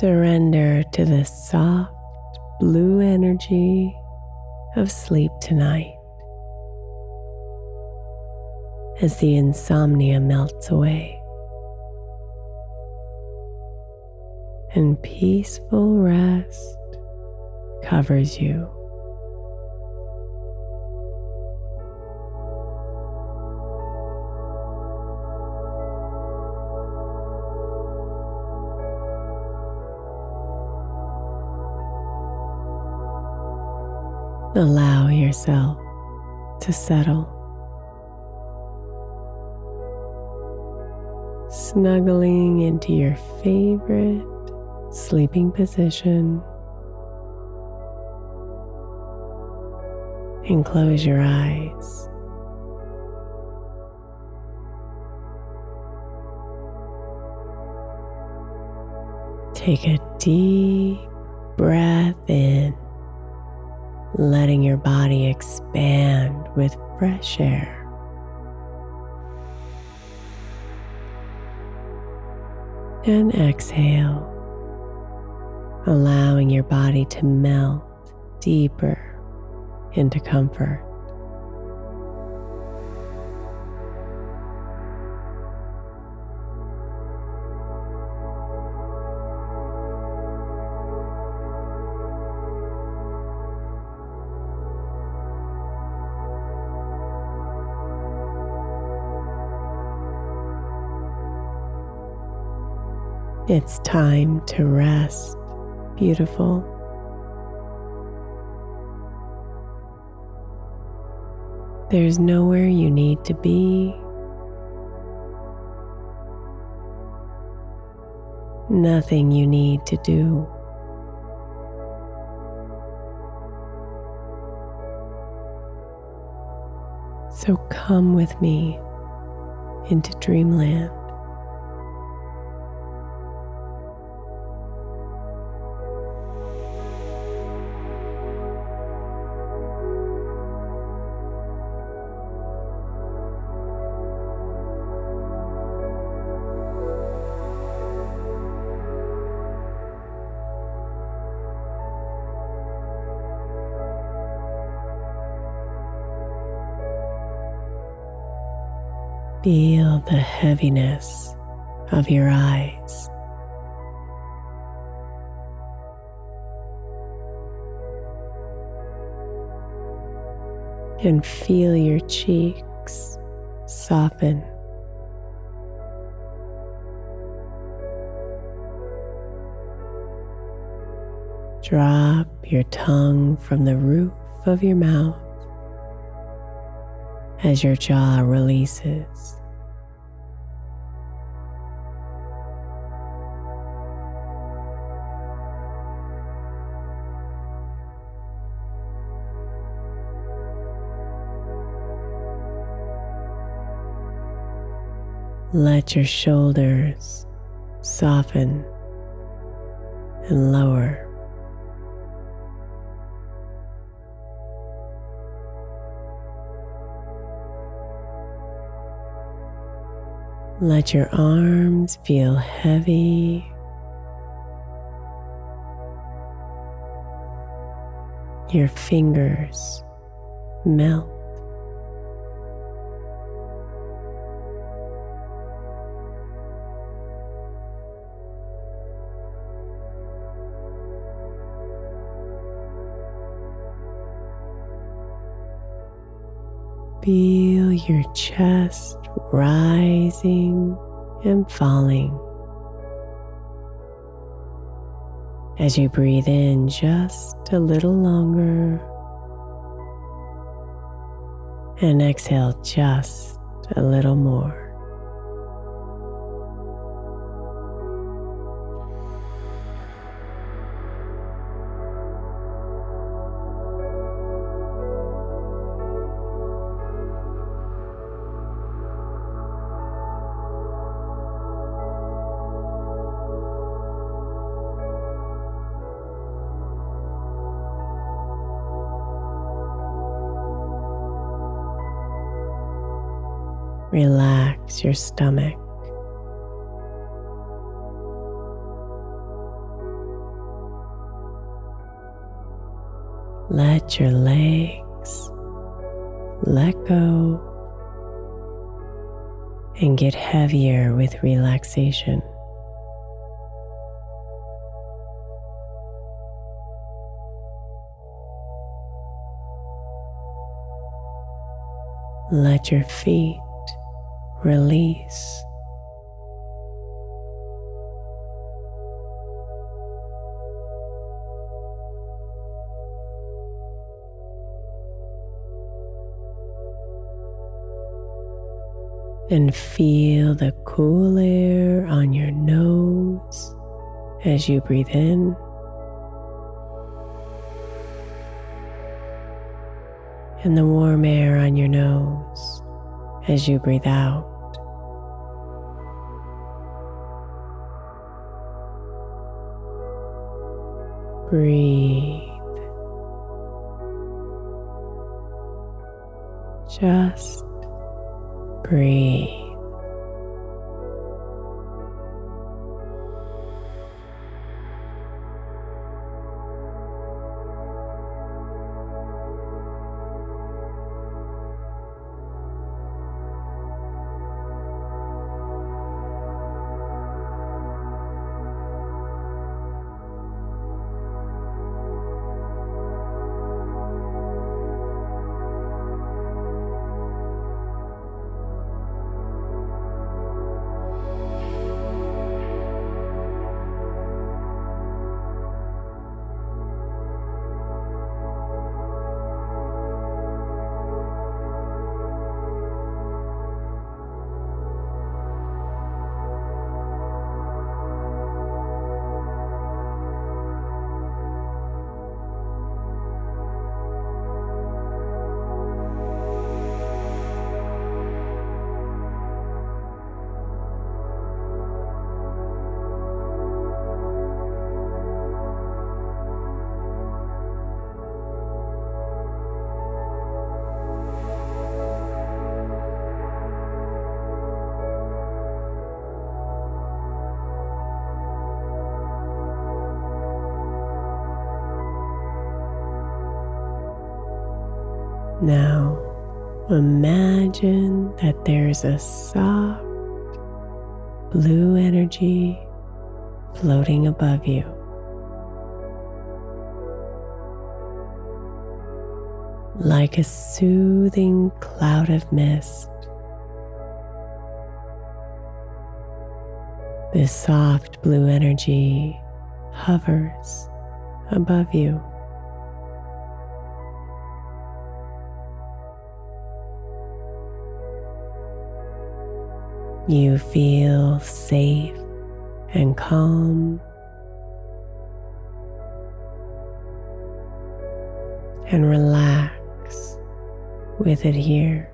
Surrender to the soft blue energy of sleep tonight as the insomnia melts away and peaceful rest covers you. Allow yourself to settle, snuggling into your favorite sleeping position. And close your eyes. Take a deep breath in, letting your body expand with fresh air. And exhale, allowing your body to melt deeper into comfort. It's time to rest, beautiful. There's nowhere you need to be. Nothing you need to do. So come with me into dreamland. Feel the heaviness of your eyes. And feel your cheeks soften. Drop your tongue from the roof of your mouth as your jaw releases. Let your shoulders soften and lower. Let your arms feel heavy. Your fingers melt. Feel your chest rising and falling. As you breathe in just a little longer and exhale just a little more. Your stomach. Let your legs let go and get heavier with relaxation. Let your feet release. And feel the cool air on your nose as you breathe in. And the warm air on your nose as you breathe out. Breathe. Just breathe. Now imagine that there's a soft blue energy floating above you. Like a soothing cloud of mist, this soft blue energy hovers above you. You feel safe and calm. And relax with it here.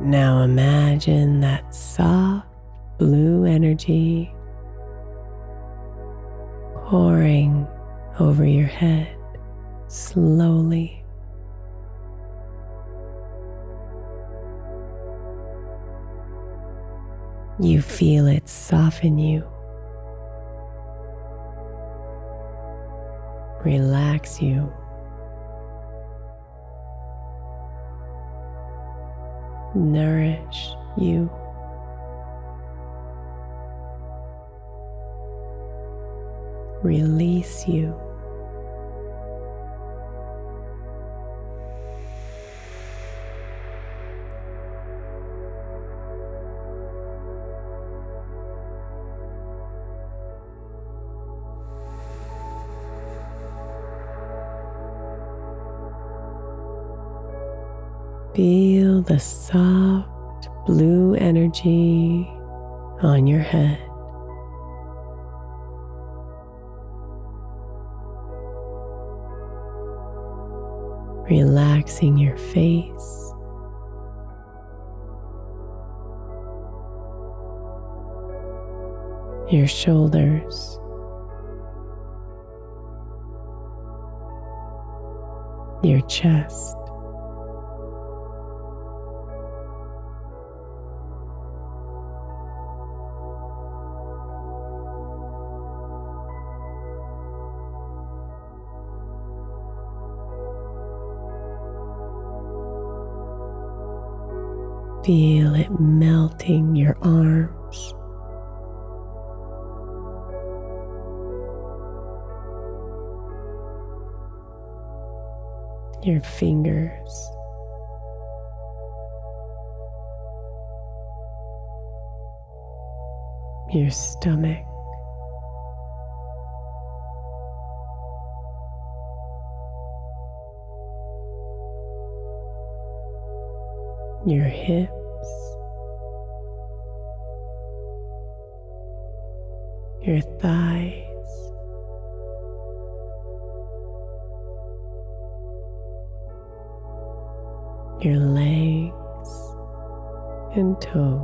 Now imagine that soft blue energy pouring over your head slowly. You feel it soften you, relax you. Nourish you. Release you. Feel the soft blue energy on your head. Relaxing your face. Your shoulders, your chest. Feel it melting your arms. Your fingers. Your stomach. your hips. Your thighs, your legs and toes.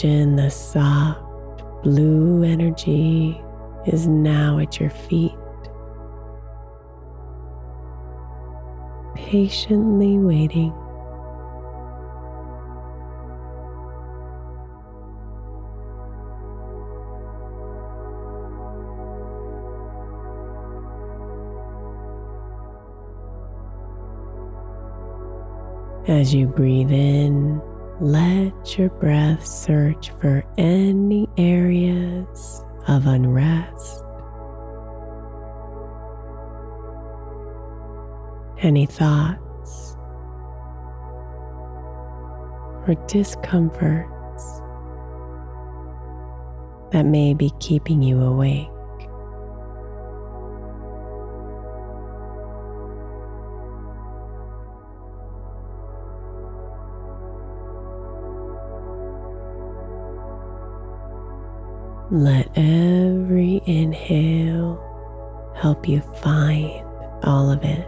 Imagine the soft blue energy is now at your feet, patiently waiting. As you breathe in, let your breath search for any areas of unrest, any thoughts or discomforts that may be keeping you awake. Let every inhale help you find all of it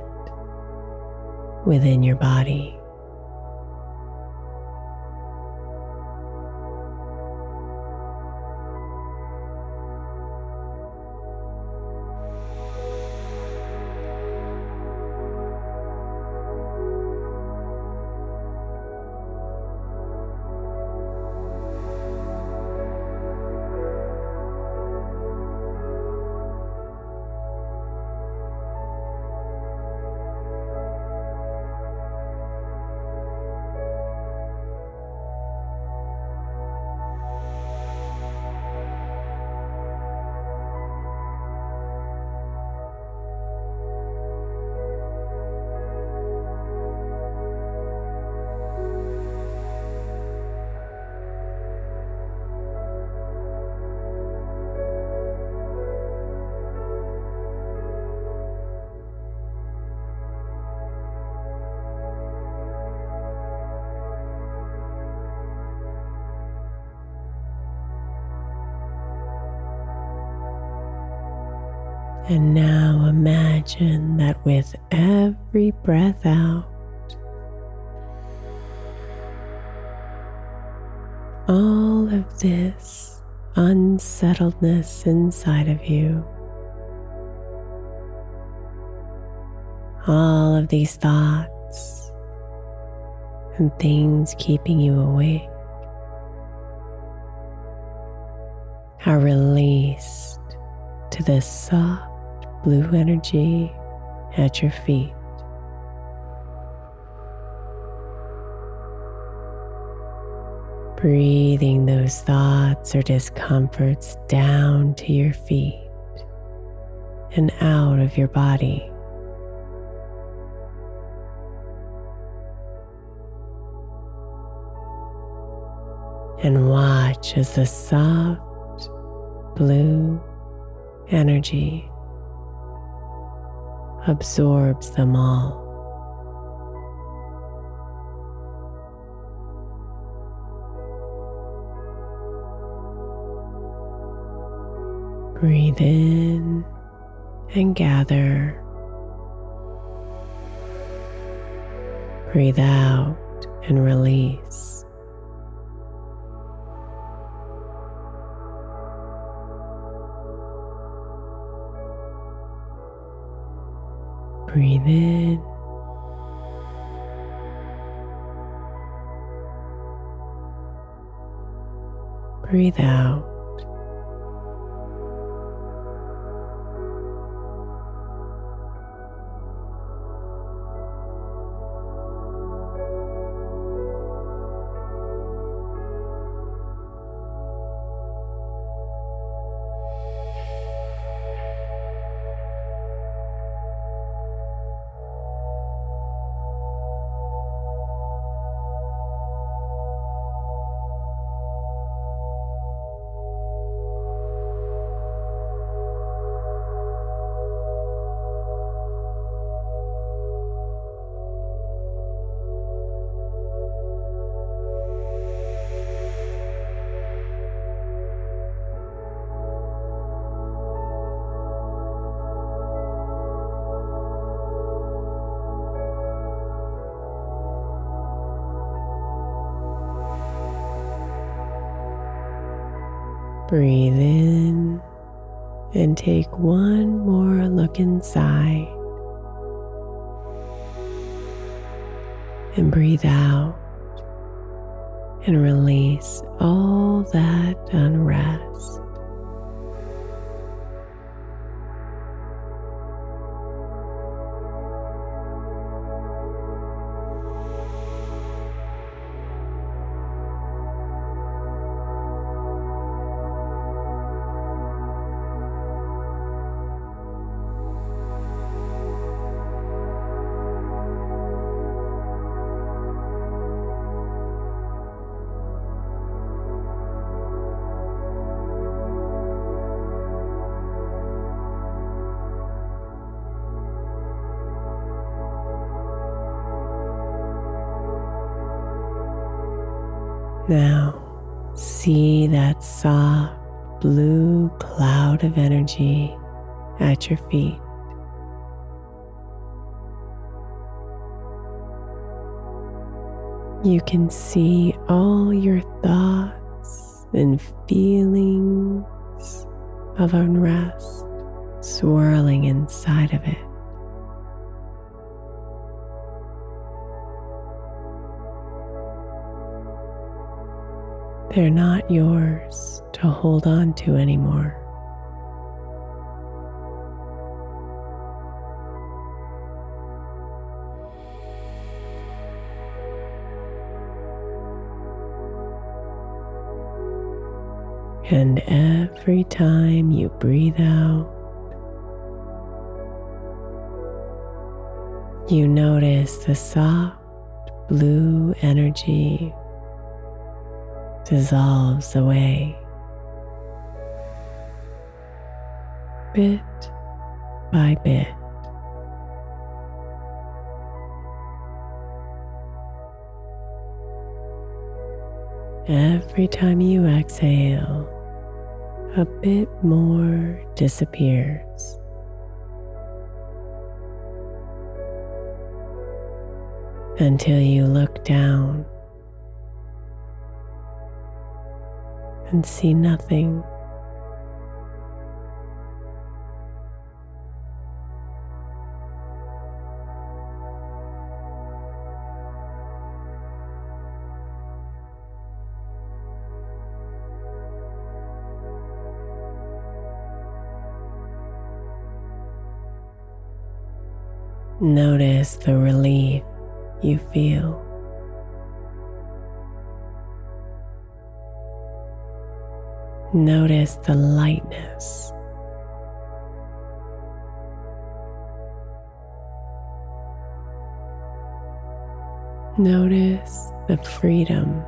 within your body. And now imagine that with every breath out, all of this unsettledness inside of you, all of these thoughts and things keeping you awake are released to this soft blue energy at your feet. Breathing those thoughts or discomforts down to your feet and out of your body. And watch as the soft blue energy absorbs them all. Breathe in and gather. Breathe out and release. Breathe in. Breathe out. Breathe in and take one more look inside. And breathe out and release all that unrest. Now, see that soft blue cloud of energy at your feet. You can see all your thoughts and feelings of unrest swirling inside of it. They're not yours to hold on to anymore. And every time you breathe out, you notice the soft blue energy dissolves away. Bit by bit. Every time you exhale, a bit more disappears. Until you look down and see nothing. Notice the relief you feel. Notice the lightness. Notice the freedom.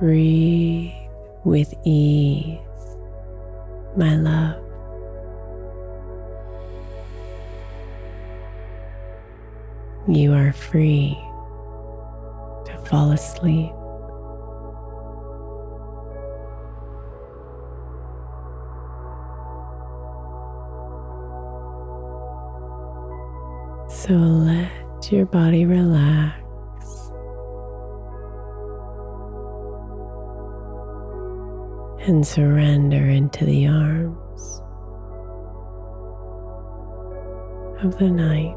Breathe with ease, my love. You are free to fall asleep. So let your body relax. And surrender into the arms of the night.